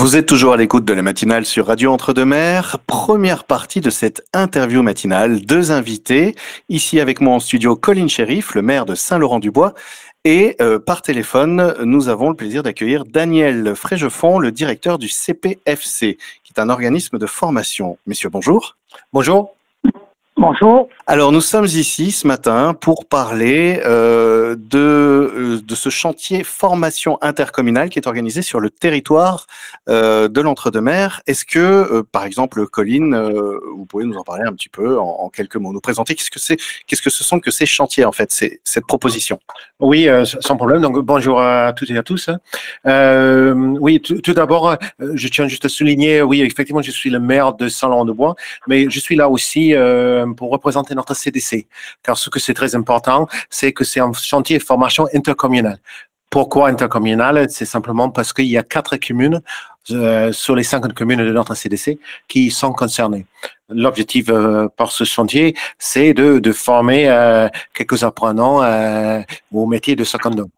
Vous êtes toujours à l'écoute de la matinale sur Radio Entre-deux-Mers. Première partie de cette interview matinale. Deux invités. Ici avec moi en studio, Colin Sheriff, le maire de Saint-Laurent-du-Bois. Et euh, par téléphone, nous avons le plaisir d'accueillir Daniel Frégefond, le directeur du CPFC, qui est un organisme de formation. Messieurs, bonjour. Bonjour. Bonjour. Alors nous sommes ici ce matin pour parler euh, de, euh, de ce chantier formation intercommunale qui est organisé sur le territoire euh, de l'Entre-deux-Mers. Est-ce que, euh, par exemple, Colline, euh, vous pouvez nous en parler un petit peu en, en quelques mots, nous présenter qu'est-ce que c'est, qu'est-ce que ce sont que ces chantiers en fait, c'est cette proposition? Oui, euh, sans problème. Donc bonjour à toutes et à tous. Euh, oui, tout, tout d'abord, je tiens juste à souligner, oui, effectivement, je suis le maire de Saint-Laurent-de-Bois, mais je suis là aussi pour représenter notre CDC. Car ce que c'est très important, c'est que c'est un chantier de formation intercommunal. Pourquoi intercommunal C'est simplement parce qu'il y a quatre communes euh, sur les 50 communes de notre CDC qui sont concernées. L'objectif euh, par ce chantier, c'est de, de former euh, quelques apprenants euh, au métier de secondant.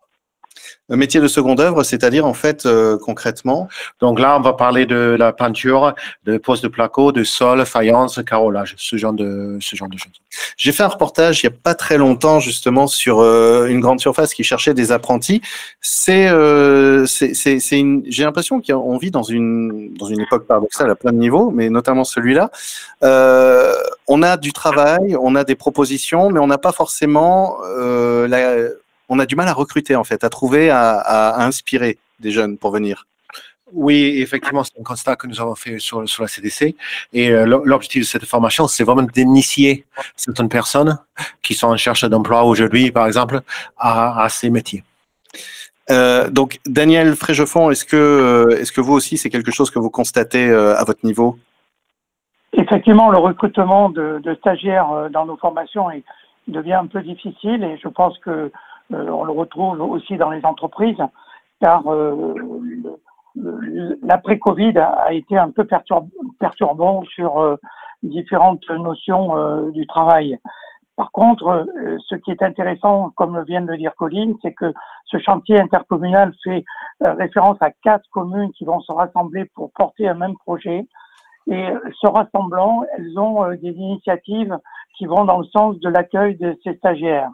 Le métier de seconde œuvre, c'est-à-dire en fait euh, concrètement Donc là, on va parler de la peinture, de pose de placo, de sol, faïence, carrelage, ce genre de ce genre de choses. J'ai fait un reportage il n'y a pas très longtemps justement sur euh, une grande surface qui cherchait des apprentis. C'est, euh, c'est une... j'ai l'impression qu'on vit dans une dans une époque paradoxale à plein de niveaux, mais notamment celui-là. Euh, on a du travail, on a des propositions, mais on n'a pas forcément euh, la... on a du mal à recruter en fait, à trouver, à, inspirer des jeunes pour venir. Oui, effectivement, c'est un constat que nous avons fait sur, sur la CDC. Et euh, l'objectif de cette formation, c'est vraiment d'initier certaines personnes qui sont en recherche d'emploi aujourd'hui, par exemple, à, à ces métiers. Euh, donc, Daniel Frégefond, est-ce que, euh, est-ce que vous aussi, c'est quelque chose que vous constatez euh, à votre niveau? Effectivement, le recrutement de, de stagiaires dans nos formations est, devient un peu difficile et je pense que euh, on le retrouve aussi dans les entreprises car euh, l'après-Covid a, été un peu perturb- perturbant sur euh, différentes notions euh, du travail. Par contre, ce qui est intéressant, comme vient de le dire Colline, c'est que ce chantier intercommunal fait référence à quatre communes qui vont se rassembler pour porter un même projet. Et se rassemblant, elles ont des initiatives qui vont dans le sens de l'accueil de ces stagiaires.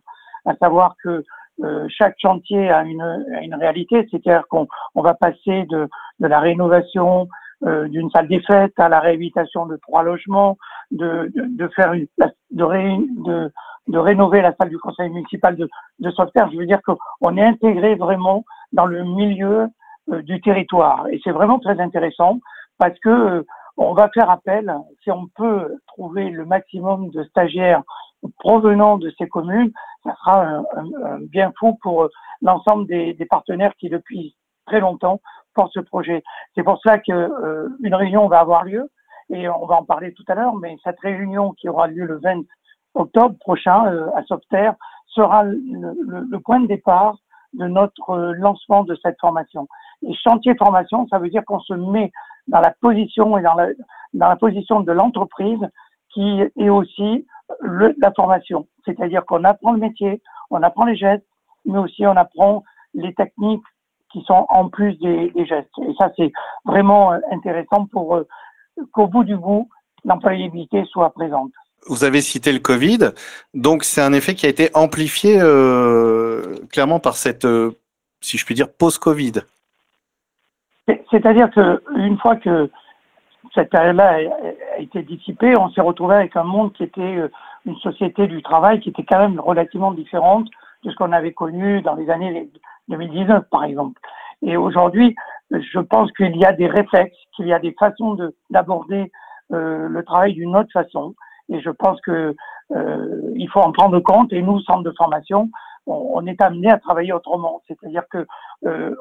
À savoir que euh, chaque chantier a une, a une réalité, c'est-à-dire qu'on on va passer de, de la rénovation euh, d'une salle des fêtes à la réhabilitation de trois logements, de, de, de faire une, de, ré, de, de rénover la salle du conseil municipal de, de Sauveterre. Je veux dire qu'on est intégré vraiment dans le milieu euh, du territoire. Et c'est vraiment très intéressant parce que euh, on va faire appel, si on peut trouver le maximum de stagiaires provenant de ces communes, ça sera un, un- un bien fou pour euh, l'ensemble des, des partenaires qui depuis très longtemps portent ce projet. C'est pour cela que euh, une réunion va avoir lieu et on va en parler tout à l'heure, mais cette réunion qui aura lieu le 20 octobre prochain euh, à Sauveterre sera le, le- le point de départ de notre euh, lancement de cette formation. Et chantier formation, ça veut dire qu'on se met dans la position et dans la, dans la position de l'entreprise qui est aussi le- la formation. C'est-à-dire qu'on apprend le métier, on apprend les gestes, mais aussi on apprend les techniques qui sont en plus des, des gestes. Et ça, c'est vraiment euh, intéressant pour euh, qu'au bout du bout, l'employabilité soit présente. Vous avez cité le Covid, donc c'est un effet qui a été amplifié euh, clairement par cette, euh, si je puis dire, post-Covid. C'est- C'est-à-dire que une fois que cette période-là été dissipée, on s'est retrouvé avec un monde qui était euh, une société du travail qui était quand même relativement différente de ce qu'on avait connu dans les années 2019, par exemple. Et aujourd'hui, je pense qu'il y a des réflexes, qu'il y a des façons de- d'aborder euh, le travail d'une autre façon. Et je pense que euh, il faut en prendre compte. Et nous, centre de formation, on, est amené à travailler autrement. C'est-à-dire que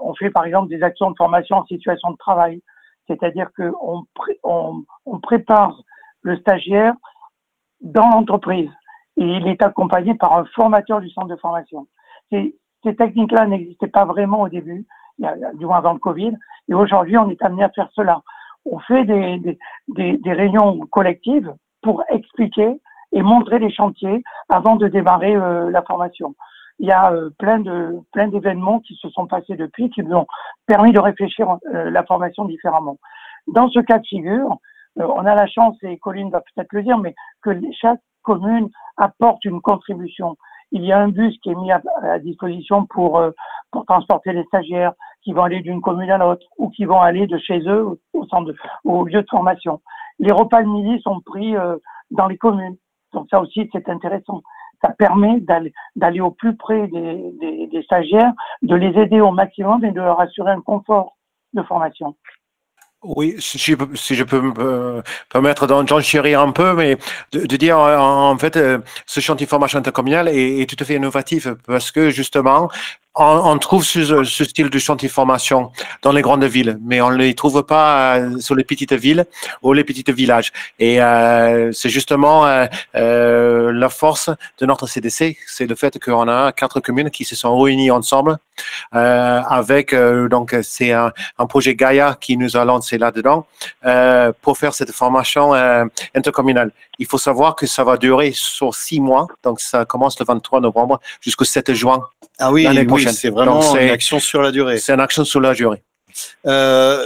on fait par exemple des actions de formation en situation de travail. C'est-à-dire qu'on pré on, on prépare le stagiaire dans l'entreprise et il est accompagné par un formateur du centre de formation. Ces, techniques-là n'existaient pas vraiment au début, du moins avant le Covid, et aujourd'hui on est amené à faire cela. On fait des réunions collectives pour expliquer et montrer les chantiers avant de démarrer euh, la formation. Il y a plein de plein d'événements qui se sont passés depuis, qui nous ont permis de réfléchir la formation différemment. Dans ce cas de figure, on a la chance, et Colline va peut-être le dire, mais que chaque commune apporte une contribution. Il y a un bus qui est mis à, disposition pour, pour transporter les stagiaires qui vont aller d'une commune à l'autre ou qui vont aller de chez eux au, centre au lieu de formation. Les repas de midi sont pris dans les communes. Donc ça aussi, c'est intéressant. Ça permet d'aller au plus près des, stagiaires, de les aider au maximum et de leur assurer un confort de formation. Oui, si je, peux me permettre chérir un peu, mais de, dire en fait, euh, ce chantier formation intercommunal est, est, tout à fait innovatif parce que justement, on, trouve ce, style de chantier formation dans les grandes villes, mais on ne les trouve pas euh, sur les petites villes ou les petits villages. Et euh, c'est justement euh, la force de notre CDC, c'est le fait qu'on a quatre communes qui se sont réunies ensemble avec donc c'est un, projet Gaia qui nous a lancé là-dedans pour faire cette formation intercommunale. Il faut savoir que ça va durer sur six mois, donc ça commence le 23 novembre jusqu'au 7 juin. Ah oui, oui c'est vraiment une action sur la durée. C'est une action sur la durée. Euh,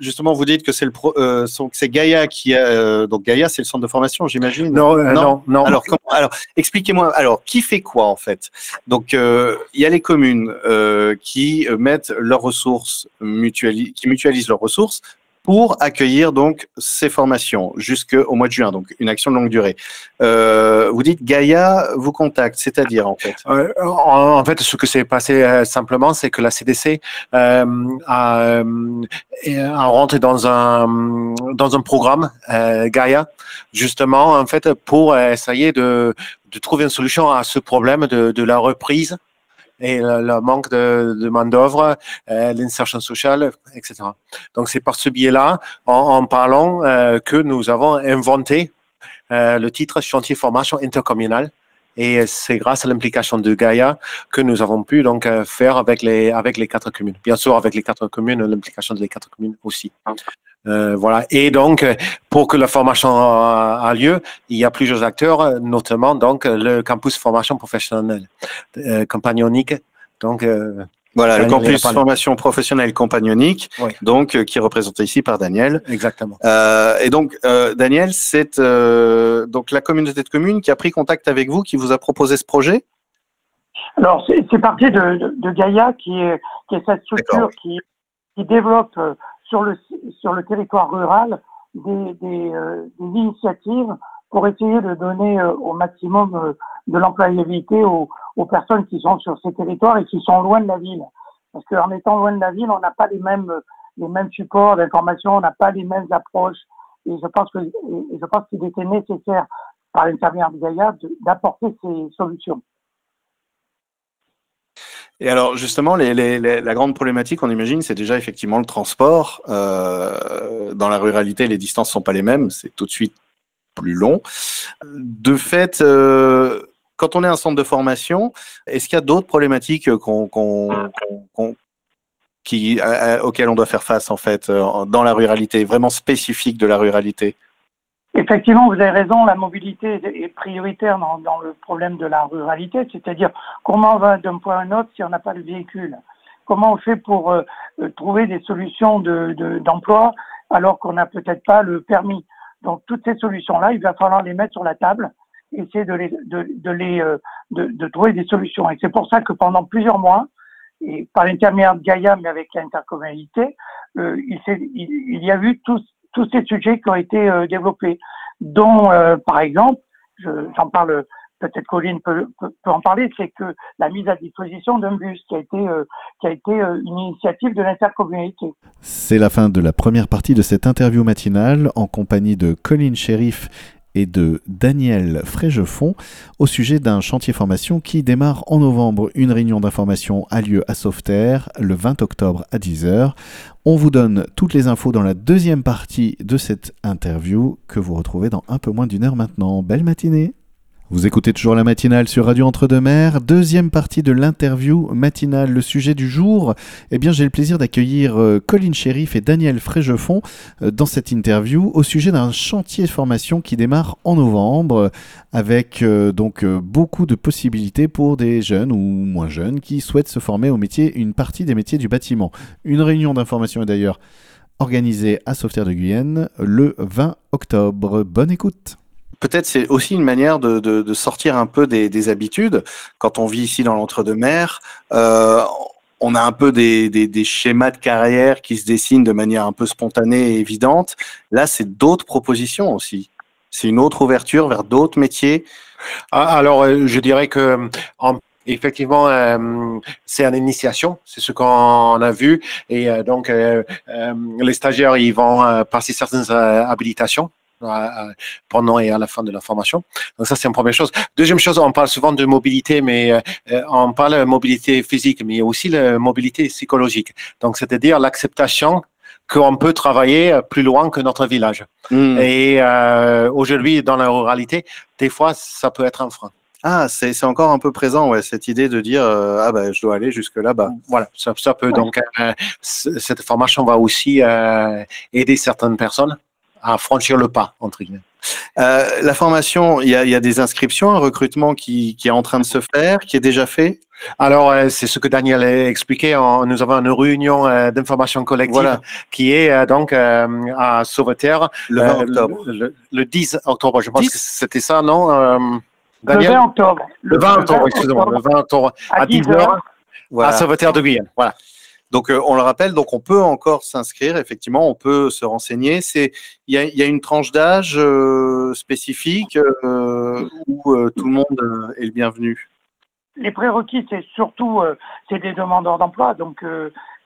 justement, vous dites que c'est le euh, c'est Gaïa qui a euh, donc Gaïa, c'est le centre de formation, j'imagine. Non, non, non, Alors, alors expliquez-moi. Alors, qui fait quoi en fait? Donc, il y a les communes qui mettent leurs ressources qui mutualisent leurs ressources pour accueillir donc ces formations jusqu'au mois de juin, donc une action de longue durée. Euh, vous dites Gaïa vous contacte, c'est-à-dire en fait? Euh, en, fait, ce que s'est passé euh, simplement, c'est que la CDC a, a, rentré dans un dans un programme Gaïa, justement en fait pour essayer de, de trouver une solution à ce problème de, de la reprise et le, manque de, main-d'œuvre, euh, l'insertion sociale, etc. Donc, c'est par ce biais-là, en, parlant, euh, que nous avons inventé euh, le titre Chantier Formation Intercommunal. Et c'est grâce à l'implication de Gaïa que nous avons pu donc faire avec les avec les quatre communes. Bien sûr, avec les quatre communes, l'implication des quatre communes aussi. Euh, voilà. Et donc, pour que la formation a, lieu, il y a plusieurs acteurs, notamment donc le campus formation professionnelle euh, compagnonique. Donc, euh, voilà, le campus formation professionnelle compagnonique, donc euh, qui est représenté ici par Daniel. Exactement. Euh, et donc, Daniel, c'est donc la communauté de communes qui a pris contact avec vous, qui vous a proposé ce projet? Alors, c'est parti de, de, Gaïa, qui est, qui est cette structure qui, qui développe sur le, sur le territoire rural des, des, euh, initiatives pour essayer de donner euh, au maximum euh, de l'employabilité aux, aux, personnes qui sont sur ces territoires et qui sont loin de la ville. Parce qu'en étant loin de la ville, on n'a pas les mêmes, les mêmes supports d'information, on n'a pas les mêmes approches. Et je pense qu'il était nécessaire par l'intermédiaire de Gaïa d'apporter ces solutions. Et alors justement, la grande problématique, on imagine, c'est déjà effectivement le transport. Euh, dans la ruralité, les distances sont pas les mêmes, c'est tout de suite plus long. De fait, euh, quand on est un centre de formation, est-ce qu'il y a d'autres problématiques qui, auxquelles on doit faire face en fait euh, dans la ruralité, vraiment spécifiques de la ruralité? Effectivement, vous avez raison, la mobilité est prioritaire dans, dans le problème de la ruralité, c'est-à-dire comment on va d'un point à un autre si on n'a pas de véhicule? Comment on fait pour euh, euh, trouver des solutions d'emploi de, alors qu'on n'a peut-être pas le permis? Donc toutes ces solutions-là, il va falloir les mettre sur la table, essayer de, les, de, de les, euh, de, de, trouver des solutions. Et c'est pour ça que pendant plusieurs mois, et par l'intermédiaire de Gaïa, mais avec l'intercommunalité, euh, il, il, il, y a eu tous tous ces sujets qui ont été euh, développés, dont, euh, par exemple, j'en parle, peut-être Colline peut, peut, en parler, c'est que la mise à disposition d'un bus qui a été, euh, qui a été une initiative de l'intercommunalité. C'est la fin de la première partie de cette interview matinale en compagnie de Colline Sheriff et de Daniel Frégefond au sujet d'un chantier formation qui démarre en novembre. Une réunion d'information a lieu à Sauveterre le 20 octobre à 10h. On vous donne toutes les infos dans la deuxième partie de cette interview que vous retrouvez dans un peu moins d'une heure maintenant. Belle matinée Vous écoutez toujours la matinale sur Radio Entre-deux-Mers. Deuxième partie de l'interview matinale. Le sujet du jour, eh bien, j'ai le plaisir d'accueillir euh, Colline Sheriff et Daniel Frégefond euh, dans cette interview au sujet d'un chantier de formation qui démarre en novembre avec euh, donc beaucoup de possibilités pour des jeunes ou moins jeunes qui souhaitent se former au métier, une partie des métiers du bâtiment. Une réunion d'information est d'ailleurs organisée à Sauveterre de Guyenne le 20 octobre. Bonne écoute peut-être c'est aussi une manière de, sortir un peu des, des, habitudes. Quand on vit ici dans l'entre-deux-mer, euh, on a un peu des, schémas de carrière qui se dessinent de manière un peu spontanée et évidente. Là, c'est d'autres propositions aussi. C'est une autre ouverture vers d'autres métiers. Ah, alors, euh, je dirais que en Effectivement, euh, c'est une initiation, c'est ce qu'on a vu. Et euh, donc, les stagiaires, ils vont passer certaines habilitations pendant et à la fin de la formation. Donc ça, c'est une première chose. Deuxième chose, on parle souvent de mobilité, mais euh, on parle de mobilité physique, mais aussi la mobilité psychologique. Donc, c'est-à-dire l'acceptation qu'on peut travailler plus loin que notre village. Hmm. Et euh, aujourd'hui, dans la ruralité, des fois, ça peut être un frein. Ah, c'est encore un peu présent, ouais, cette idée de dire euh, ah ben je dois aller jusque là-bas. Voilà, ça, ça peut donc cette formation va aussi aider certaines personnes à franchir le pas, entre guillemets. Euh, la formation, il y, a, des inscriptions, un recrutement qui, est en train de se faire, qui est déjà fait alors, euh, c'est ce que Daniel a expliqué. nous avons une réunion euh, d'information collective qui est donc à Sauveterre le 20 octobre. Le, 10 octobre, je pense que c'était ça, non Daniel Le 20 octobre. Le 20 octobre, excusez-moi. Le 20 octobre à 10 h à Sauveterre de Guyane. Voilà. Donc, euh, on le rappelle, donc on peut encore s'inscrire. Effectivement, on peut se renseigner. Il y a, une tranche d'âge euh, spécifique euh, où tout le monde est le bienvenu? Les prérequis, c'est surtout des demandeurs d'emploi, donc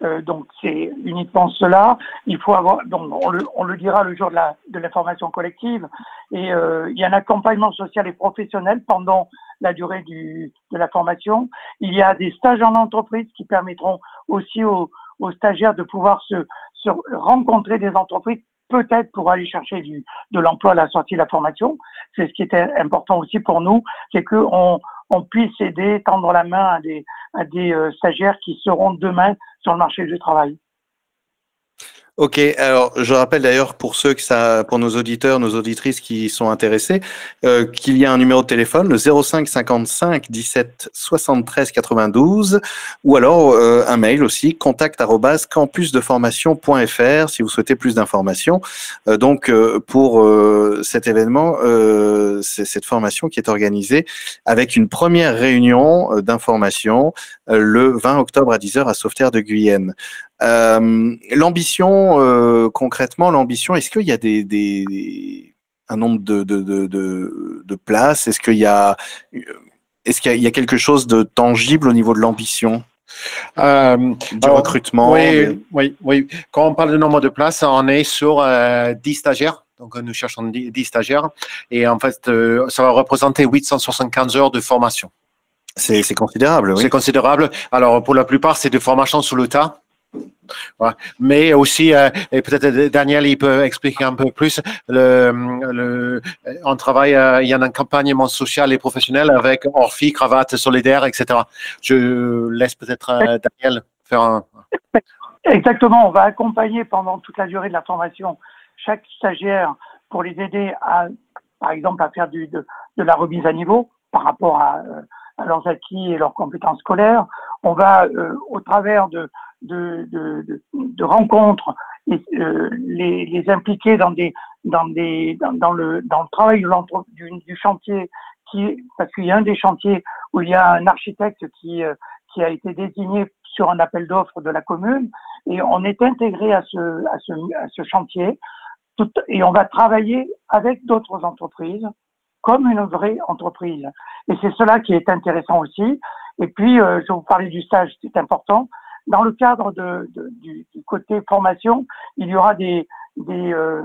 donc c'est uniquement cela. Il faut avoir, donc on le, on le dira le jour de la de l'information collective. Et il y a un accompagnement social et professionnel pendant la durée du, de la formation. Il y a des stages en entreprise qui permettront aussi aux, aux stagiaires de pouvoir se, se, rencontrer des entreprises, peut-être pour aller chercher du, de l'emploi à la sortie de la formation. C'est ce qui était important aussi pour nous, c'est qu'on on puisse aider, tendre la main à des, à des euh, stagiaires qui seront demain sur le marché du travail. Ok, alors je rappelle d'ailleurs pour ceux que ça, pour nos auditeurs, nos auditrices qui sont intéressés, euh, qu'il y a un numéro de téléphone, le 05 55 17 73 92, ou alors euh, un mail aussi, contact campusdeformation.fr si vous souhaitez plus d'informations. Euh, donc pour cet événement, c'est cette formation qui est organisée avec une première réunion d'information le 20 octobre à 10h à Sauveterre de Guyenne. Euh, l'ambition, euh, concrètement, l'ambition, est-ce qu'il y a des, des, un nombre de, de, de, de, places? Est-ce qu'il y a, est-ce qu'il y, a quelque chose de tangible au niveau de l'ambition? Euh, du recrutement oui, oui, oui. Quand on parle de nombre de places, on est sur 10 stagiaires. Donc, nous cherchons 10, stagiaires. Et en fait, ça va représenter 875 heures de formation. C'est considérable, oui. C'est considérable. Alors, pour la plupart, c'est de formation sous le tas. Mais aussi, euh, et peut-être Daniel, il peut expliquer un peu plus, le, le, on travaille, euh, il y a un accompagnement social et professionnel avec Orphi, cravate solidaire, etc. Je laisse peut-être euh, Daniel faire un... Exactement, on va accompagner pendant toute la durée de la formation chaque stagiaire pour les aider à, par exemple, à faire du, de, de la remise à niveau par rapport à, à leurs acquis et leurs compétences scolaires. On va, au travers de, de, de, de, rencontres, et, euh, les, les, impliquer dans des dans des dans, le dans le travail du, du, chantier qui parce qu'il y a un des chantiers où il y a un architecte qui euh, qui a été désigné sur un appel d'offres de la commune et on est intégré à ce à ce, à ce chantier et on va travailler avec d'autres entreprises comme une vraie entreprise. Et c'est cela qui est intéressant aussi. Et puis euh, je vous parler du stage c'est important. Dans le cadre de, du, du, côté formation, il y aura des, des, euh,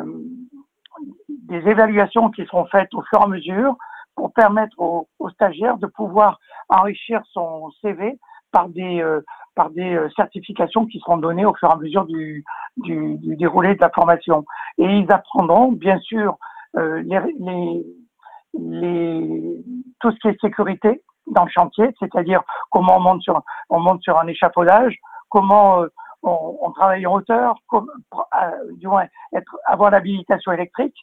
des, évaluations qui seront faites au fur et à mesure pour permettre aux, aux stagiaires de pouvoir enrichir son CV par des, euh, par des euh, certifications qui seront données au fur et à mesure du, du, du déroulé de la formation. Et ils apprendront, bien sûr, les, les, les tout ce qui est sécurité dans le chantier, c'est-à-dire comment on monte sur, on monte sur un échafaudage, comment on, on, travaille en hauteur, comme, du moins être, avoir l'habilitation électrique,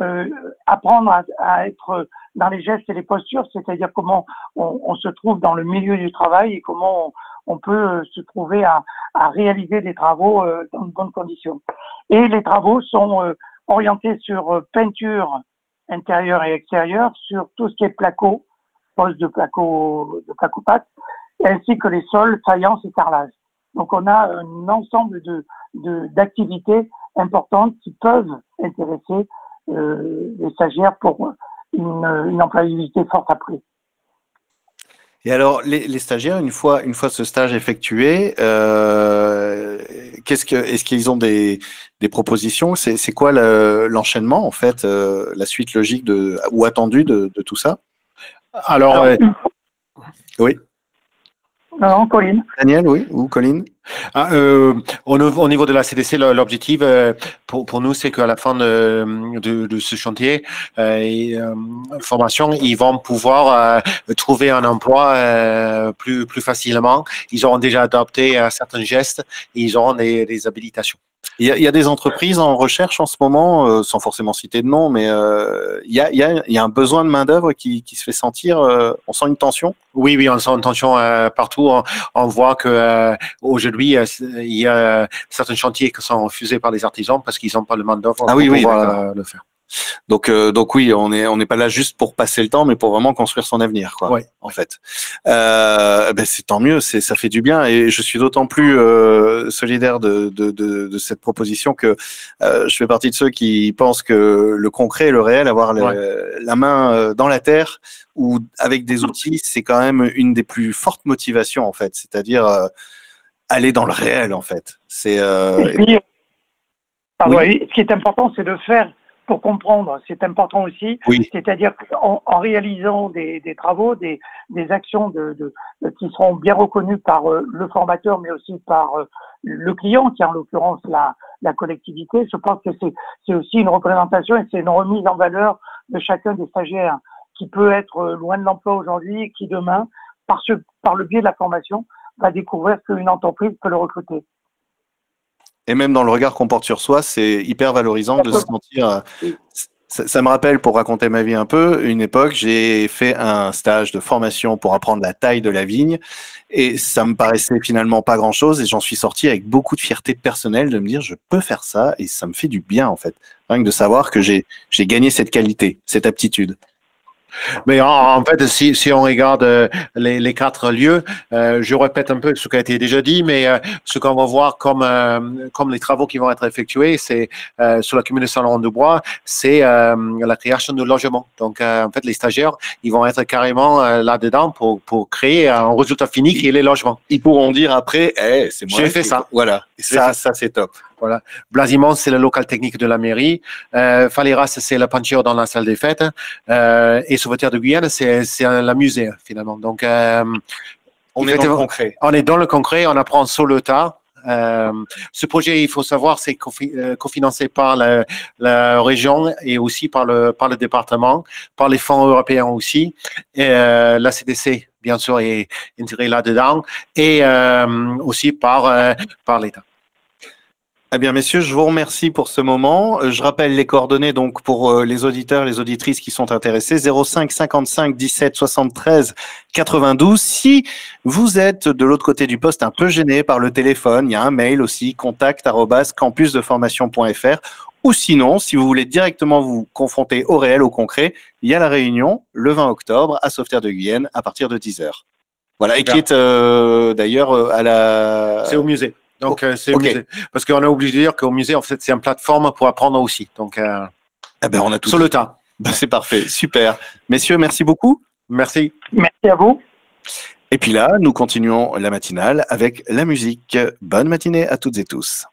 euh, apprendre à, à, être dans les gestes et les postures, c'est-à-dire comment on, on, se trouve dans le milieu du travail et comment on, peut se trouver à, à, réaliser des travaux euh, dans de bonnes conditions. Et les travaux sont euh, orientés sur peinture intérieure et extérieure, sur tout ce qui est placo, pose de placo, de placo ainsi que les sols, faïence et carrelage. Donc on a un ensemble de d'activités importantes qui peuvent intéresser euh, les stagiaires pour une, une employabilité forte après. Et alors, les, les, stagiaires, une fois, une fois ce stage effectué, euh, qu'est-ce que, est-ce qu'ils ont des, des propositions? C'est, c'est quoi l'enchaînement en fait, euh, la suite logique de ou attendue de, de tout ça? Alors, alors euh, oui. Non, Colline. Daniel, oui, ou Colline ah, euh, au, au, niveau de la CDC, l'objectif euh, pour, pour nous, c'est qu'à la fin de, de, de ce chantier euh, et, euh, formation, ils vont pouvoir euh, trouver un emploi euh, plus, plus facilement. Ils auront déjà adopté certains gestes et ils auront des, des habilitations. Il y, a, il y, a, des entreprises en recherche en ce moment, euh, sans forcément citer de nom, mais euh, il, y a, il, y a, il, y a, un besoin de main-d'œuvre qui, qui, se fait sentir. Euh, on sent une tension? Oui, oui, on sent une tension partout. On, on, voit que aujourd'hui, il y a certains chantiers qui sont refusés par les artisans parce qu'ils n'ont pas le main-d'œuvre ah, pour oui, pouvoir le faire. Donc, euh, donc oui, on est on n'est pas là juste pour passer le temps, mais pour vraiment construire son avenir, quoi. Ouais. En fait, euh, ben c'est tant mieux, c'est ça fait du bien, et je suis d'autant plus euh, solidaire de, de, de, de, cette proposition que euh, je fais partie de ceux qui pensent que le concret, le réel, avoir le, la main dans la terre ou avec des outils, c'est quand même une des plus fortes motivations, en fait. C'est-à-dire euh, aller dans le réel, en fait. C'est. Oui. ce qui est important, c'est de faire pour comprendre, c'est important aussi. Oui. C'est-à-dire qu'en en réalisant des, des, travaux, des, des actions de, de, de, qui seront bien reconnues par euh, le formateur, mais aussi par euh, le client, qui est en l'occurrence la, la collectivité, je pense que c'est aussi une représentation et c'est une remise en valeur de chacun des stagiaires qui peut être euh, loin de l'emploi aujourd'hui et qui demain, par, ce, par le biais de la formation, va découvrir qu'une entreprise peut le recruter et même dans le regard qu'on porte sur soi, c'est hyper valorisant de se sentir. Ça, ça, me rappelle, pour raconter ma vie un peu, une époque, j'ai fait un stage de formation pour apprendre la taille de la vigne, et ça me paraissait finalement pas grand-chose, et j'en suis sorti avec beaucoup de fierté personnelle de me dire, je peux faire ça, et ça me fait du bien en fait, rien que de savoir que j'ai gagné cette qualité, cette aptitude. Mais en, en, fait, si, si on regarde euh, les, les, quatre lieux, euh, je répète un peu ce qui a été déjà dit, mais euh, ce qu'on va voir comme, comme les travaux qui vont être effectués, c'est sur la commune de Saint-Laurent-de-Bois, c'est la création de logements. Donc, en fait, les stagiaires, ils vont être carrément là-dedans pour, pour créer un résultat fini qui est les logements. Ils pourront dire après, hey, c'est moi. J'ai fait ça. Voilà. Ça, ça c'est top. Voilà. Blasimont, c'est le local technique de la mairie. Euh, Faleras, c'est la peinture dans la salle des fêtes. Euh, et Sauveterre de Guyane, c'est la musée, finalement. Donc, euh, on est dans le concret. On est dans le concret, on apprend sur le tas. Euh, ce projet, il faut savoir, c'est cofinancé par la, la, région et aussi par le, par le département, par les fonds européens aussi. Et, euh, la CDC, bien sûr, est intégrée là-dedans et euh, aussi par, par l'État. Eh bien, messieurs, je vous remercie pour ce moment. Je rappelle les coordonnées donc pour les auditeurs, les auditrices qui sont intéressés 05 55 17 73 92. Si vous êtes de l'autre côté du poste un peu gêné par le téléphone, il y a un mail aussi contact campusdeformation.fr ou sinon, si vous voulez directement vous confronter au réel, au concret, il y a la réunion le 20 octobre à Sauveterre de Guyenne à partir de 10h. Voilà, et qui est euh, d'ailleurs à la. C'est au musée. Donc, euh, c'est okay. musée. Parce qu'on a oublié de dire qu'au musée, en fait, c'est une plateforme pour apprendre aussi. Donc, euh, eh ben, on a tout sur le tas. Ben, c'est parfait. Super. Messieurs, merci beaucoup. Merci. Merci à vous. Et puis là, nous continuons la matinale avec la musique. Bonne matinée à toutes et tous.